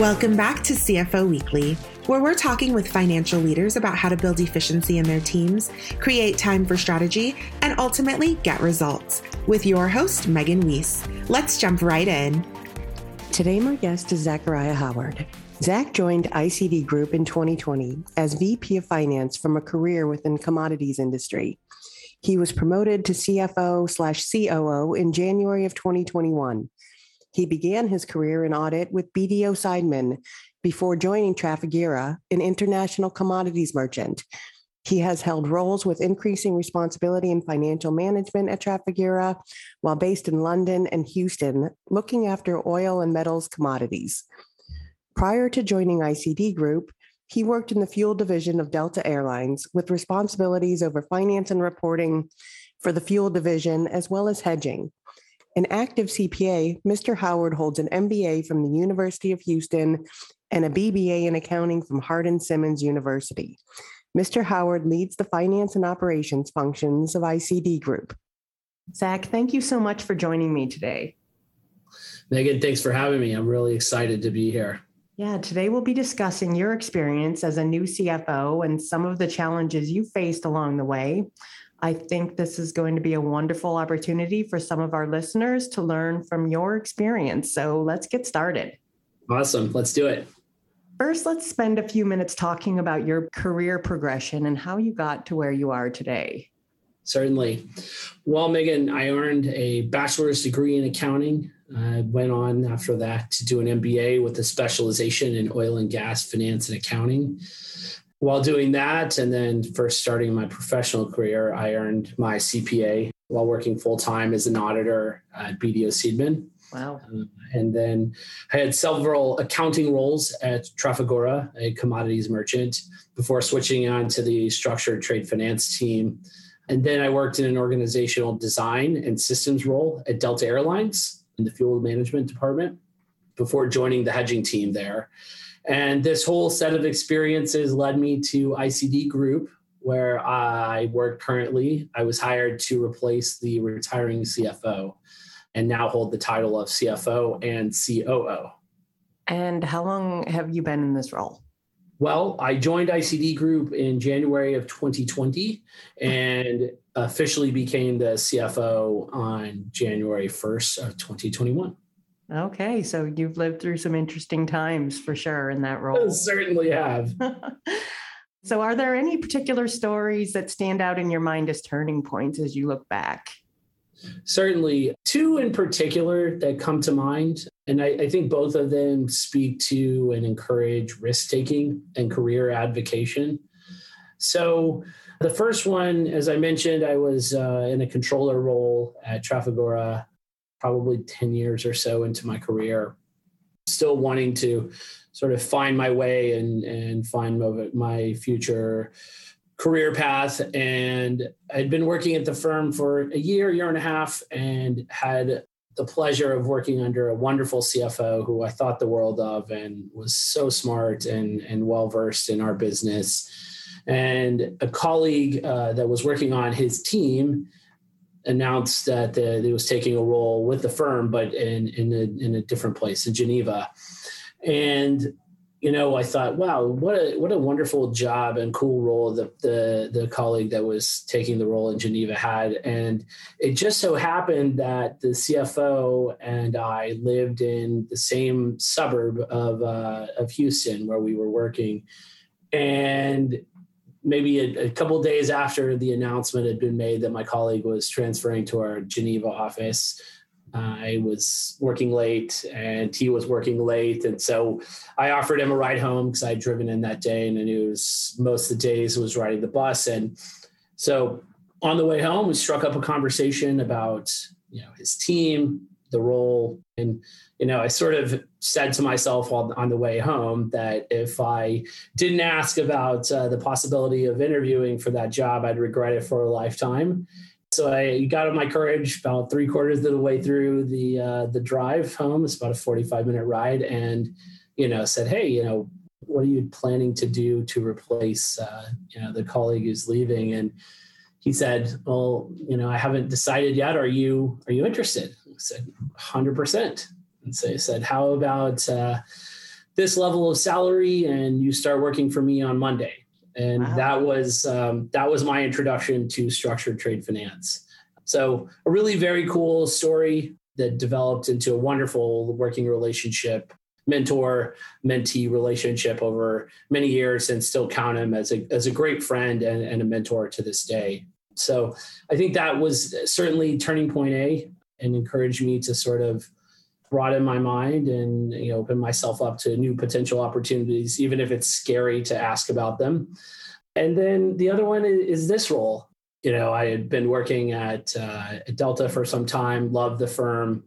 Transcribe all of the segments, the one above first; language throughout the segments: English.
Welcome back to CFO Weekly, where we're talking with financial leaders about how to build efficiency in their teams, create time for strategy, and ultimately get results. With your host, Megan Weiss. Let's jump right in. Today, my guest is Zachariah Howard. Zach joined ICD Group in 2020 as VP of Finance from a career within commodities industry. He was promoted to CFO slash COO in January of 2021 he began his career in audit with BDO Seidman before joining Trafigura, an international commodities merchant. He has held roles with increasing responsibility in financial management at Trafigura while based in London and Houston, looking after oil and metals commodities. Prior to joining ICD Group, he worked in the fuel division of Delta Airlines with responsibilities over finance and reporting for the fuel division as well as hedging. An active CPA, Mr. Howard holds an MBA from the University of Houston and a BBA in accounting from Hardin Simmons University. Mr. Howard leads the finance and operations functions of ICD Group. Zach, thank you so much for joining me today. Megan, thanks for having me. I'm really excited to be here. Yeah, today we'll be discussing your experience as a new CFO and some of the challenges you faced along the way. I think this is going to be a wonderful opportunity for some of our listeners to learn from your experience. So let's get started. Awesome. Let's do it. First, let's spend a few minutes talking about your career progression and how you got to where you are today. Certainly. Well, Megan, I earned a bachelor's degree in accounting. I went on after that to do an MBA with a specialization in oil and gas finance and accounting while doing that, and then first starting my professional career, I earned my CPA while working full time as an auditor at BDO Seidman. Wow. Uh, and then I had several accounting roles at Trafigura, a commodities merchant, before switching on to the structured trade finance team. And then I worked in an organizational design and systems role at Delta Airlines in the fuel management department before joining the hedging team there. And this whole set of experiences led me to ICD Group, where I work currently. I was hired to replace the retiring CFO and now hold the title of CFO and COO. And how long have you been in this role? Well, I joined ICD Group in January of 2020 and officially became the CFO on January 1st of 2021. Okay, so you've lived through some interesting times for sure in that role. I certainly have. so, are there any particular stories that stand out in your mind as turning points as you look back? Certainly, two in particular that come to mind. And I, I think both of them speak to and encourage risk taking and career advocacy. So, the first one, as I mentioned, I was uh, in a controller role at Trafigura probably 10 years or so into my career, still wanting to sort of find my way and, and find my future career path. And I'd been working at the firm for a year, year and a half, and had the pleasure of working under a wonderful CFO who I thought the world of and was so smart and, and well versed in our business. And a colleague uh, that was working on his team announced that he was taking a role with the firm, but in in a, in a different place in Geneva. And you know, I thought, wow, what a what a wonderful job and cool role the the the colleague that was taking the role in Geneva had. And it just so happened that the CFO and I lived in the same suburb of uh, of Houston where we were working. And maybe a, a couple days after the announcement had been made that my colleague was transferring to our Geneva office, I was working late and he was working late. And so I offered him a ride home because I'd driven in that day and I knew was, most of the days was riding the bus. And so on the way home, we struck up a conversation about, you know, his team, the role. And, you know, I sort of said to myself on the way home that if I didn't ask about uh, the possibility of interviewing for that job, I'd regret it for a lifetime. So I got up my courage about three quarters of the way through the uh, the drive home. It's about a forty five minute ride, and you know said, "Hey, you know, what are you planning to do to replace uh, you know the colleague who's leaving?" And he said, "Well, you know, I haven't decided yet. Are you are you interested?" I said, "100 percent." And so said, "How about uh, this level of salary and you start working for me on Monday. And wow. that was um, that was my introduction to structured trade finance. So a really very cool story that developed into a wonderful working relationship, mentor mentee relationship over many years, and still count him as a as a great friend and, and a mentor to this day. So I think that was certainly turning point A and encouraged me to sort of broaden my mind and you know open myself up to new potential opportunities even if it's scary to ask about them. And then the other one is, this role. You know i had been working at, uh, delta for some time loved the firm.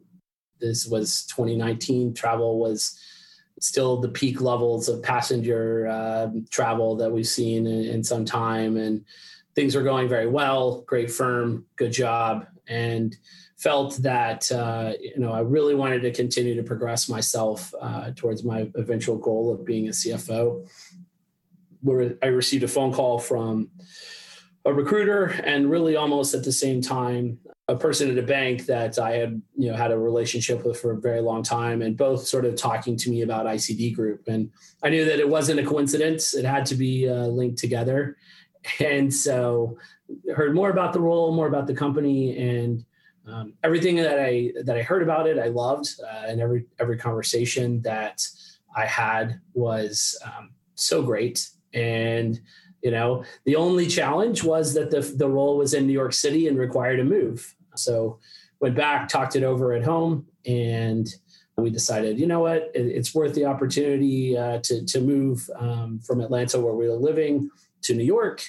This was 2019 travel was still the peak levels of passenger uh, travel that we've seen in, in some time and things were going very well. Great firm good job and felt that uh, you know I really wanted to continue to progress myself uh, towards my eventual goal of being a CFO. Where I received a phone call from a recruiter, and really almost at the same time, a person at a bank that I had you know had a relationship with for a very long time, and both sort of talking to me about ICD Group, and I knew that it wasn't a coincidence; it had to be uh, linked together, and so heard more about the role, more about the company, and um, everything that I that I heard about it, I loved, uh, and every every conversation that I had was um, so great. And you know, the only challenge was that the the role was in New York City and required a move. So went back, talked it over at home, and we decided, you know what, it's worth the opportunity uh, to to move um, from Atlanta, where we were living, to New York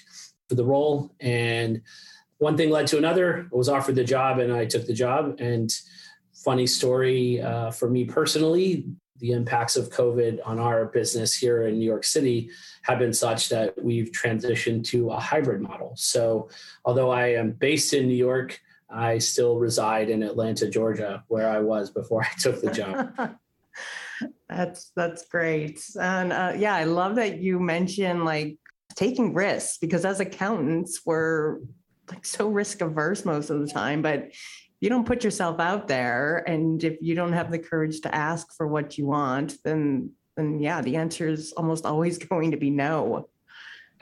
for the role, and one thing led to another. I was offered the job and I took the job. And funny story uh, for me personally, the impacts of COVID on our business here in New York City have been such that we've transitioned to a hybrid model. So, although I am based in New York, I still reside in Atlanta, Georgia, where I was before I took the job. that's that's great, and uh, yeah, I love that you mentioned like taking risks because as accountants, we're like so risk averse most of the time, but you don't put yourself out there and if you don't have the courage to ask for what you want, then then yeah, the answer is almost always going to be no.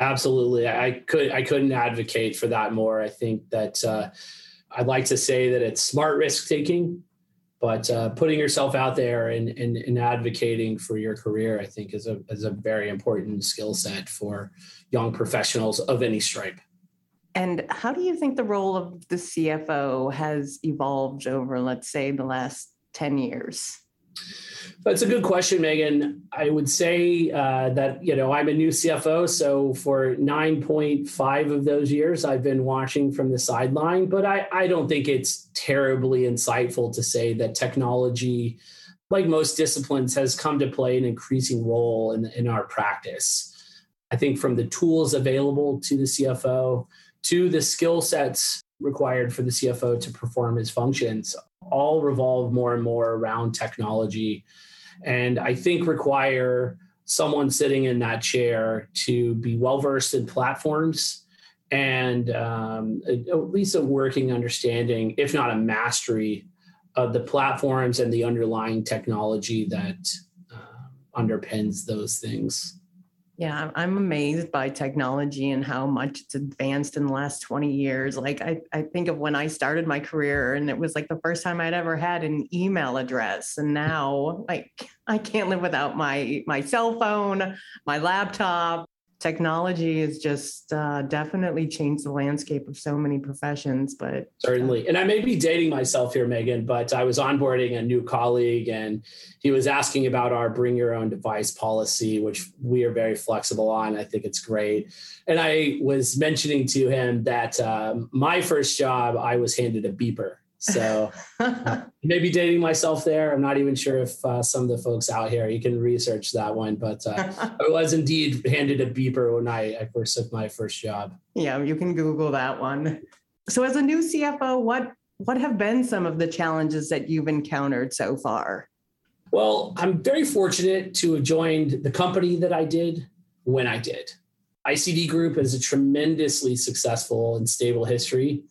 Absolutely. I could I couldn't advocate for that more. I think that uh, I'd like to say that it's smart risk taking, but uh, putting yourself out there and, and, and, advocating for your career, I think, is a is a very important skill set for young professionals of any stripe. And how do you think the role of the CFO has evolved over, let's say, the last 10 years? That's a good question, Megan. I would say uh, that, you know, I'm a new CFO. So for 9.5 of those years, I've been watching from the sideline. But I, I don't think it's terribly insightful to say that technology, like most disciplines, has come to play an increasing role in, in our practice. I think from the tools available to the CFO, to the skill sets required for the CFO to perform his functions all revolve more and more around technology. And I think require someone sitting in that chair to be well versed in platforms and um, at least a working understanding, if not a mastery, of the platforms and the underlying technology that uh, underpins those things. Yeah, I'm amazed by technology and how much it's advanced in the last 20 years. Like I, I think of when I started my career and it was like the first time I'd ever had an email address. And now like I can't live without my my cell phone, my laptop, technology has just uh, definitely changed the landscape of so many professions but certainly. And i may be dating myself here megan but i was onboarding a new colleague and he was asking about our bring your own device policy which we are very flexible on. I think it's great. And i was mentioning to him that um, my first job i was handed a beeper so maybe dating myself there. I'm not even sure if uh, some of the folks out here, you can research that one, but uh, I was indeed handed a beeper when I, I first took my first job. Yeah, you can Google that one. So as a new CFO, what what have been some of the challenges that you've encountered so far? Well, I'm very fortunate to have joined the company that I did when I did. ICD Group has a tremendously successful and stable history.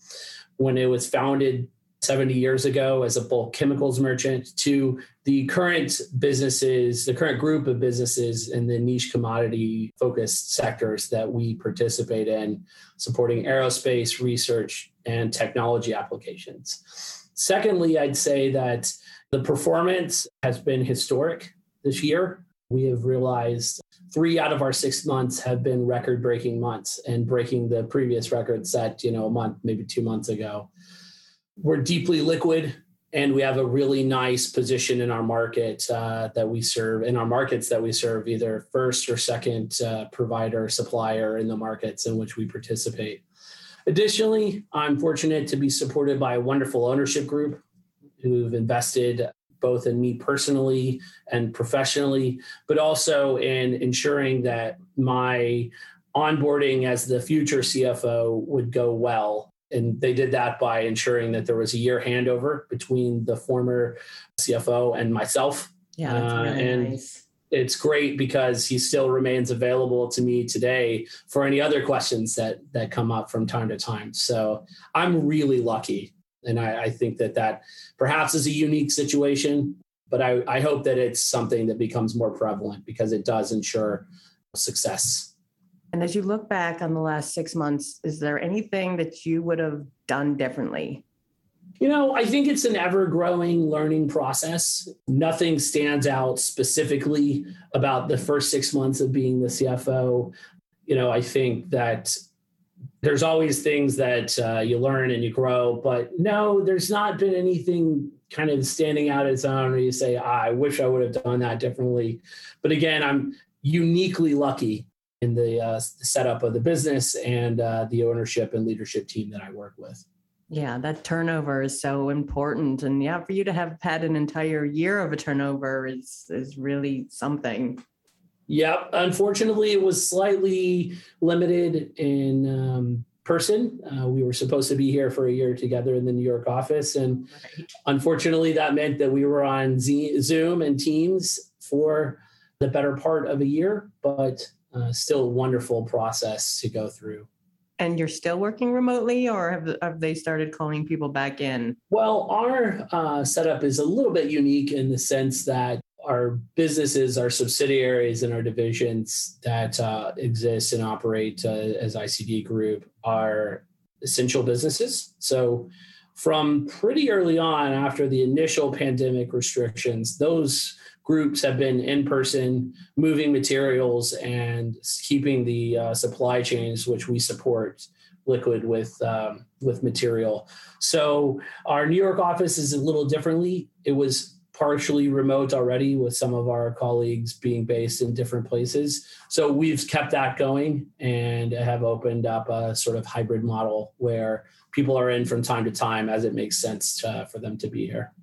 When it was founded 70 years ago as a bulk chemicals merchant to the current businesses, the current group of businesses in the niche commodity focused sectors that we participate in, supporting aerospace, research, and technology applications. Secondly, I'd say that the performance has been historic this year. We have realized three out of our six months have been record breaking months and breaking the previous record set, you know, a month, maybe two months ago. We're deeply liquid and we have a really nice position in our market uh, that we serve in our markets that we serve either first or second uh, provider supplier in the markets in which we participate. Additionally i'm fortunate to be supported by a wonderful ownership group who've invested both in me personally and professionally but also in ensuring that my onboarding as the future cfo would go well and they did that by ensuring that there was a year handover between the former CFO and myself. Yeah, that's uh, really uh, and nice. It's great because he still remains available to me today for any other questions that that come up from time to time. So I'm really lucky, and I, I think that that perhaps is a unique situation, but I, I hope that it's something that becomes more prevalent because it does ensure success and as you look back on the last six months, is there anything that you would have done differently? You know, I think it's an ever growing learning process. Nothing stands out specifically about the first six months of being the CFO. You know, I think that there's always things that uh, you learn and you grow, but no, there's not been anything kind of standing out its own where you say, ah, I wish I would have done that differently. But again, I'm uniquely lucky in the, uh, the setup of the business and uh, the ownership and leadership team that I work with. Yeah, that turnover is so important, and yeah, for you to have had an entire year of a turnover is is really something. Yep. Unfortunately, it was slightly limited in um, person. Uh, we were supposed to be here for a year together in the New York office. And unfortunately, that meant that we were on Z- Zoom and Teams for the better part of a year. But uh, still a wonderful process to go through. And you're still working remotely, or have, have they started calling people back in? Well, our uh, setup is a little bit unique in the sense that our businesses, our subsidiaries, and our divisions that uh, exist and operate uh, as ICD Group are essential businesses. So, from pretty early on, after the initial pandemic restrictions, those groups have been in person, moving materials and keeping the uh, supply chains, which we support, liquid with um, with material. So our New York office is a little differently. It was partially remote already with some of our colleagues being based in different places. So we've kept that going and have opened up a sort of hybrid model where people are in from time to time as it makes sense to, for them to be here.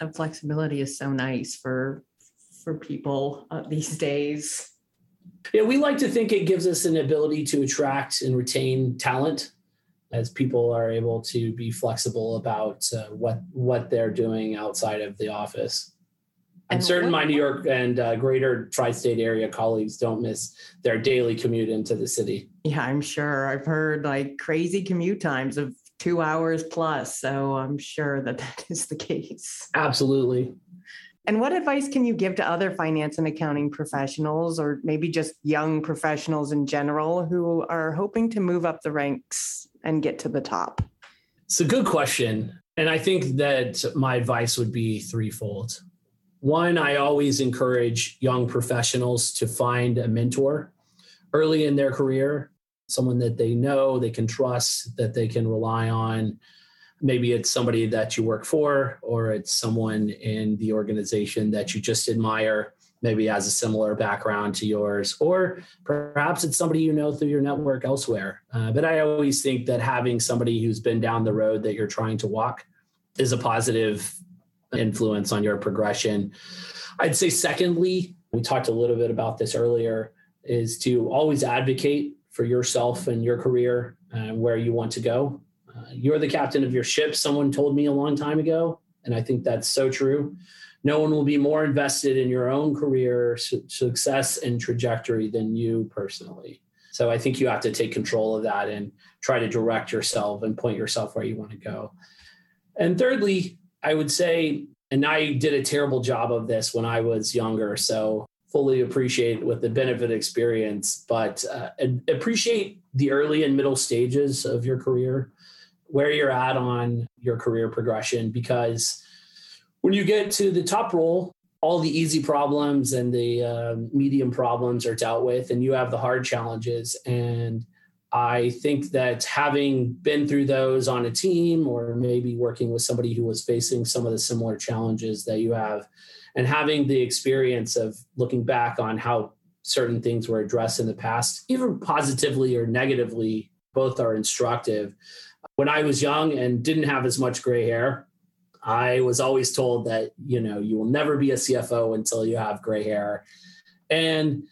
And flexibility is so nice for for people uh, these days. Yeah, we like to think it gives us an ability to attract and retain talent as people are able to be flexible about uh, what what they're doing outside of the office. I'm certain my New York and uh, greater tri-state area colleagues don't miss their daily commute into the city. Yeah, I'm sure. I've heard like crazy commute times of two hours plus, so I'm sure that that is the case. Absolutely. And what advice can you give to other finance and accounting professionals, or maybe just young professionals in general who are hoping to move up the ranks and get to the top? It's a good question. And I think that my advice would be threefold. One, I always encourage young professionals to find a mentor early in their career, someone that they know, they can trust, that they can rely on maybe it's somebody that you work for or it's someone in the organization that you just admire maybe has a similar background to yours or perhaps it's somebody you know through your network elsewhere. Uh, but i always think that having somebody who's been down the road that you're trying to walk is a positive influence on your progression. I'd say secondly we talked a little bit about this earlier is to always advocate for yourself and your career and where you want to go you're the captain of your ship, someone told me a long time ago. And I think that's so true. No one will be more invested in your own career su- success and trajectory than you personally. So I think you have to take control of that and try to direct yourself and point yourself where you want to go. And thirdly, I would say, and I did a terrible job of this when I was younger. So fully appreciate with the benefit experience, but uh, appreciate the early and middle stages of your career, where you're at on your career progression, because when you get to the top role, all the easy problems and the uh, medium problems are dealt with, and you have the hard challenges. And I think that having been through those on a team or maybe working with somebody who was facing some of the similar challenges that you have, and having the experience of looking back on how certain things were addressed in the past, even positively or negatively, both are instructive. When I was young and didn't have as much gray hair, I was always told that, you know, you will never be a CFO until you have gray hair. And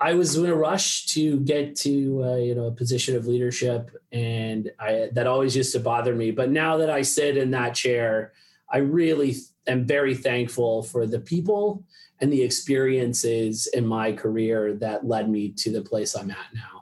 I was in a rush to get to uh, you know a position of leadership, and I that always used to bother me. But now that I sit in that chair, I really am very thankful for the people and the experiences in my career that led me to the place I'm at now.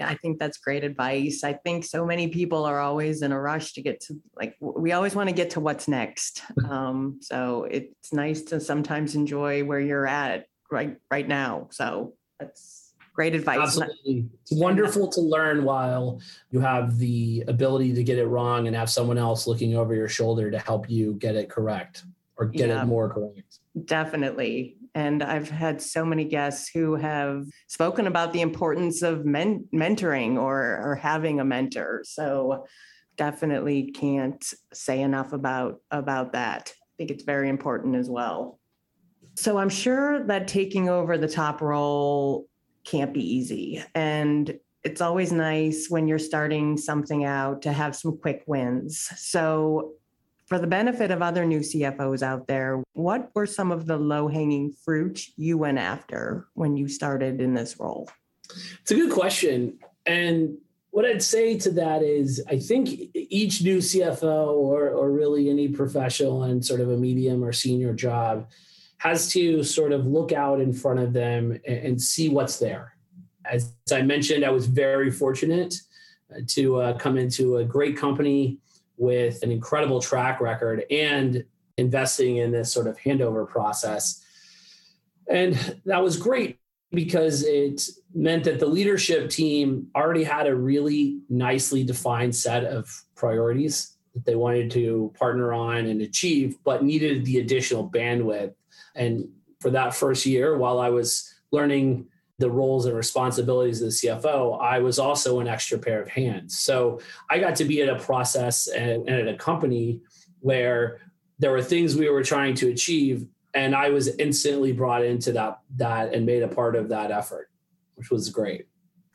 I think that's great advice. I think so many people are always in a rush to get to like we always want to get to what's next. Um, so it's nice to sometimes enjoy where you're at right right now. So that's great advice. Absolutely. It's wonderful to learn while you have the ability to get it wrong and have someone else looking over your shoulder to help you get it correct or get yeah, it more correct. Definitely. And I've had so many guests who have spoken about the importance of men- mentoring or, or having a mentor. So definitely can't say enough about about that. I think it's very important as well. So I'm sure that taking over the top role can't be easy. And it's always nice when you're starting something out to have some quick wins. So for the benefit of other new CFOs out there, what were some of the low hanging fruit you went after when you started in this role? It's a good question. And what I'd say to that is I think each new CFO or, or really any professional in sort of a medium or senior job has to sort of look out in front of them and, see what's there. As I mentioned, I was very fortunate uh, to uh, come into a great company with an incredible track record and investing in this sort of handover process. And that was great because it meant that the leadership team already had a really nicely defined set of priorities that they wanted to partner on and achieve, but needed the additional bandwidth. And for that first year, while I was learning the roles and responsibilities of the CFO, I was also an extra pair of hands. So I got to be at a process and, and, at a company where there were things we were trying to achieve, and I was instantly brought into that that and made a part of that effort, which was great.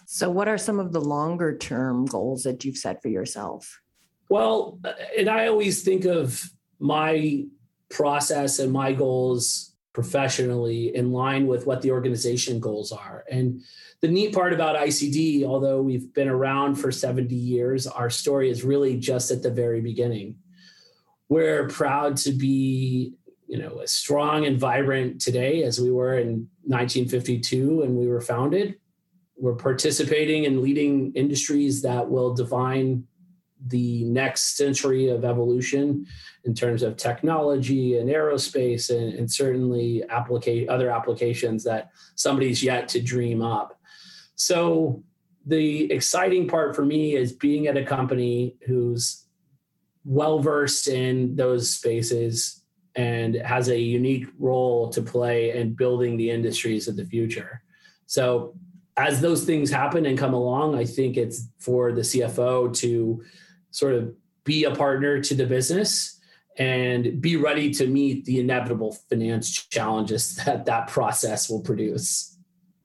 So, what are some of the longer term goals that you've set for yourself? Well, uh, and I always think of my process and my goals professionally in line with what the organization goals are. And the neat part about ICD, although we've been around for 70 years, our story is really just at the very beginning. We're proud to be, you know, as strong and vibrant today as we were in 1952 when we were founded. We're participating in leading industries that will define the next century of evolution in terms of technology and aerospace and, and certainly other applications that somebody's yet to dream up. So the exciting part for me is being at a company who's well versed in those spaces and has a unique role to play in building the industries of the future. So as those things happen and come along, I think it's for the CFO to sort of be a partner to the business and be ready to meet the inevitable finance challenges that that process will produce.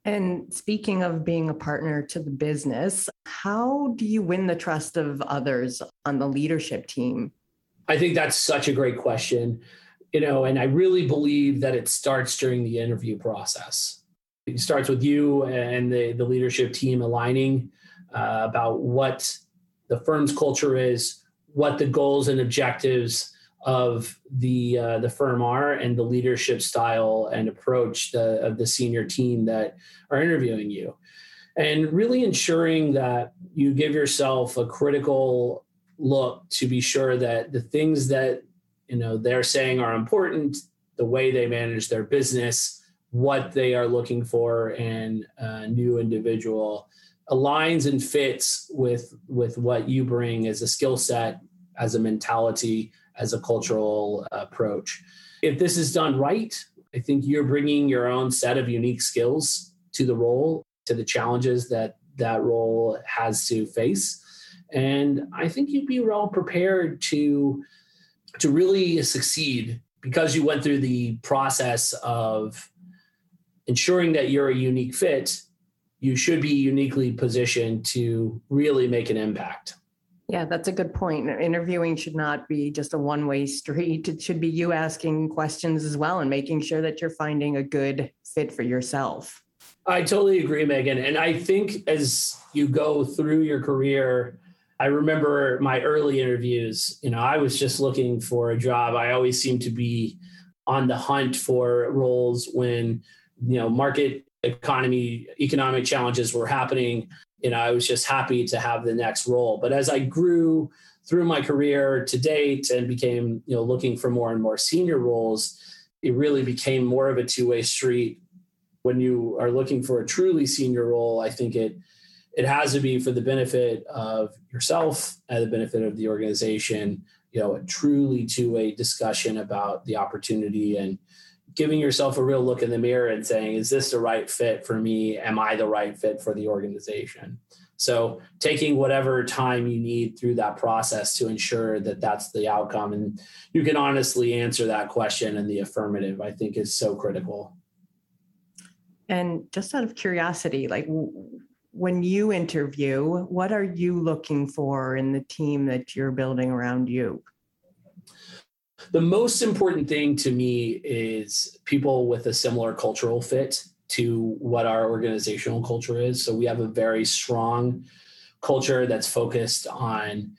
And speaking of being a partner to the business, how do you win the trust of others on the leadership team? I think that's such a great question. You know, and I really believe that it starts during the interview process. It starts with you and the, the leadership team aligning uh, about what the firm's culture is, what the goals and objectives of the uh, the firm are, and the leadership style and approach the, of the senior team that are interviewing you, and really ensuring that you give yourself a critical look to be sure that the things that you know they're saying are important the way they manage their business what they are looking for in a new individual aligns and fits with with what you bring as a skill set as a mentality as a cultural approach. If this is done right i think you're bringing your own set of unique skills to the role to the challenges that that role has to face. And i think you'd be well prepared to to really succeed because you went through the process of ensuring that you're a unique fit you should be uniquely positioned to really make an impact. Yeah, that's a good point. Interviewing should not be just a one way street. It should be you asking questions as well and making sure that you're finding a good fit for yourself. I totally agree, Megan. And I think as you go through your career, I remember my early interviews, you know, I was just looking for a job. I always seemed to be on the hunt for roles when, you know, market economy economic challenges were happening you know i was just happy to have the next role. But as i grew through my career to date and became you know looking for more and more senior roles it really became more of a two-way street. When you are looking for a truly senior role i think it it has to be for the benefit of yourself and the benefit of the organization you know a truly two-way discussion about the opportunity and giving yourself a real look in the mirror and saying, is this the right fit for me? Am I the right fit for the organization? So taking whatever time you need through that process to ensure that that's the outcome. And you can honestly answer that question in the affirmative, I think is so critical. And just out of curiosity, like when you interview, what are you looking for in the team that you're building around you? The most important thing to me is people with a similar cultural fit to what our organizational culture is. So we have a very strong culture that's focused on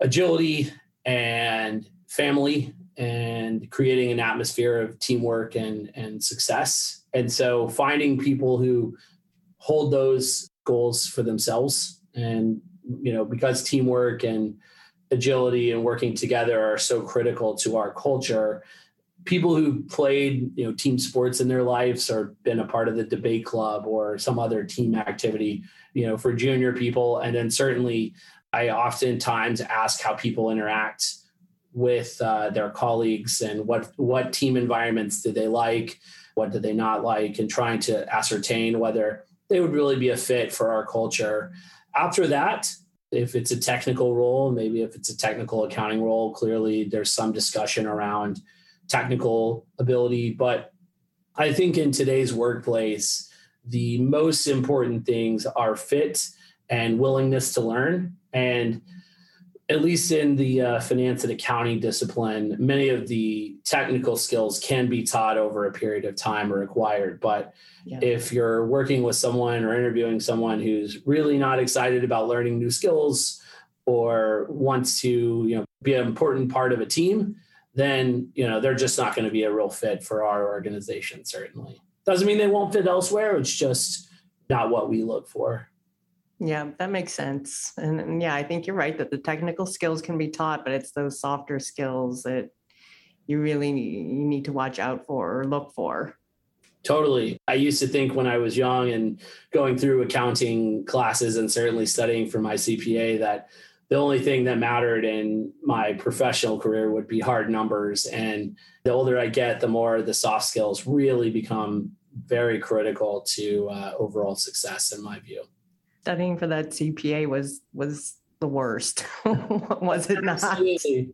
agility and family and creating an atmosphere of teamwork and, and success. And so finding people who hold those goals for themselves and you know because teamwork and agility and working together are so critical to our culture. People who played you know team sports in their lives or been a part of the debate club or some other team activity you know for junior people. And then certainly i oftentimes ask how people interact with uh, their colleagues and what what team environments do they like what do they not like and trying to ascertain whether they would really be a fit for our culture. After that if it's a technical role, maybe if it's a technical accounting role, clearly there's some discussion around technical ability. But I think in today's workplace, the most important things are fit and willingness to learn. And at least in the uh, finance and accounting discipline, many of the technical skills can be taught over a period of time or acquired. But yeah. if you're working with someone or interviewing someone who's really not excited about learning new skills or wants to, you know, be an important part of a team, then you know they're just not going to be a real fit for our organization. Certainly doesn't mean they won't fit elsewhere. It's just not what we look for. Yeah, that makes sense. And, and, yeah, I think you're right that the technical skills can be taught, but it's those softer skills that you really you need to watch out for or look for. Totally. I used to think when I was young and going through accounting classes and certainly studying for my CPA that the only thing that mattered in my professional career would be hard numbers. And the older I get, the more the soft skills really become very critical to uh, overall success, in my view studying for that CPA was was the worst, was it not? Absolutely.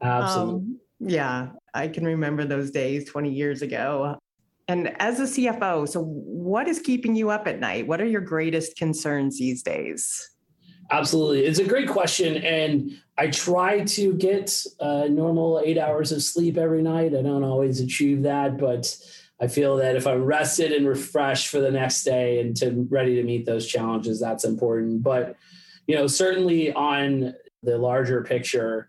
Absolutely. Um, yeah, I can remember those days 20 years ago. And as a CFO, so what is keeping you up at night? What are your greatest concerns these days? Absolutely. It's a great question. And I try to get a normal eight hours of sleep every night. I don't always achieve that, but I feel that if I'm rested and refreshed for the next day and to ready to meet those challenges, that's important. But you know, certainly on the larger picture,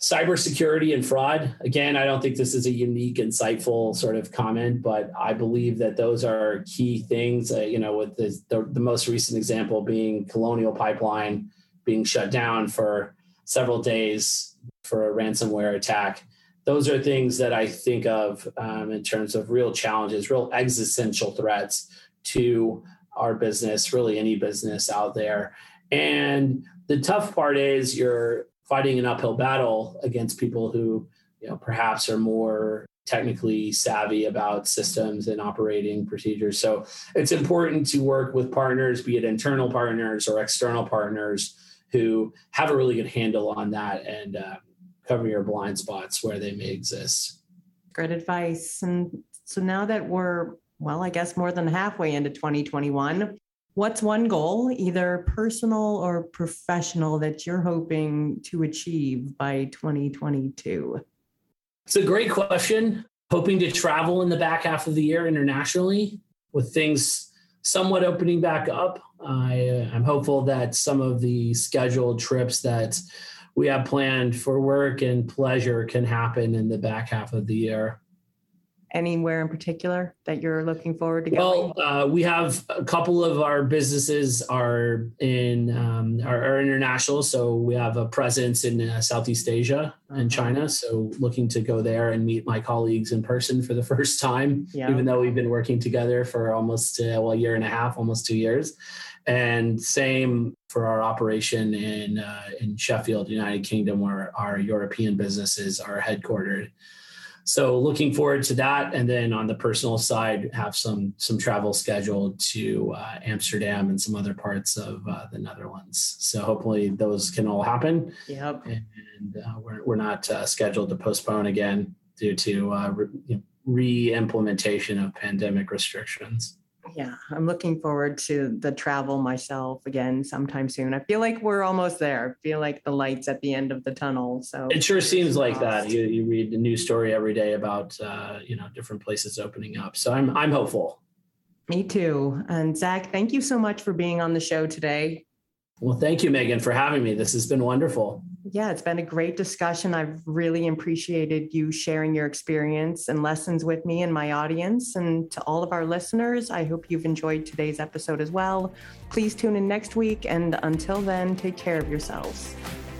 cybersecurity and fraud. Again, I don't think this is a unique, insightful sort of comment, but I believe that those are key things. Uh, you know, with the, the, the most recent example being Colonial Pipeline being shut down for several days for a ransomware attack. Those are things that I think of um, in terms of real challenges, real existential threats to our business, really any business out there. And the tough part is you're fighting an uphill battle against people who, you know, perhaps are more technically savvy about systems and operating procedures. So it's important to work with partners, be it internal partners or external partners, who have a really good handle on that and uh, cover your blind spots where they may exist. Great advice. And so now that we're, well, I guess more than halfway into 2021, what's one goal, either personal or professional, that you're hoping to achieve by 2022? It's a great question. Hoping to travel in the back half of the year internationally with things somewhat opening back up. I, uh, I'm hopeful that some of the scheduled trips that we have planned for work and pleasure can happen in the back half of the year anywhere in particular that you're looking forward to going? Well, uh, we have a couple of our businesses are in um, are, are, international, so we have a presence in uh, Southeast Asia and uh-huh. China. So looking to go there and meet my colleagues in person for the first time, yeah. even though we've been working together for almost uh, well a year and a half, almost two years. And same for our operation in uh, in Sheffield, United Kingdom, where our European businesses are headquartered so looking forward to that. And then on the personal side have some some travel scheduled to uh, amsterdam and some other parts of uh, the netherlands. So hopefully those can all happen. Yep. And, uh, we're, we're not uh, scheduled to postpone again due to uh, re- implementation of pandemic restrictions yeah, I'm looking forward to the travel myself again sometime soon. I feel like we're almost there. I feel like the lights at the end of the tunnel. So it sure seems like that. You, you read the news story every day about uh, you know different places opening up. So I'm I'm hopeful. Me too. And Zach, thank you so much for being on the show today. Well, thank you, Megan, for having me. This has been wonderful. Yeah, it's been a great discussion. I've really appreciated you sharing your experience and lessons with me and my audience. And to all of our listeners, I hope you've enjoyed today's episode as well. Please tune in next week. And until then, take care of yourselves.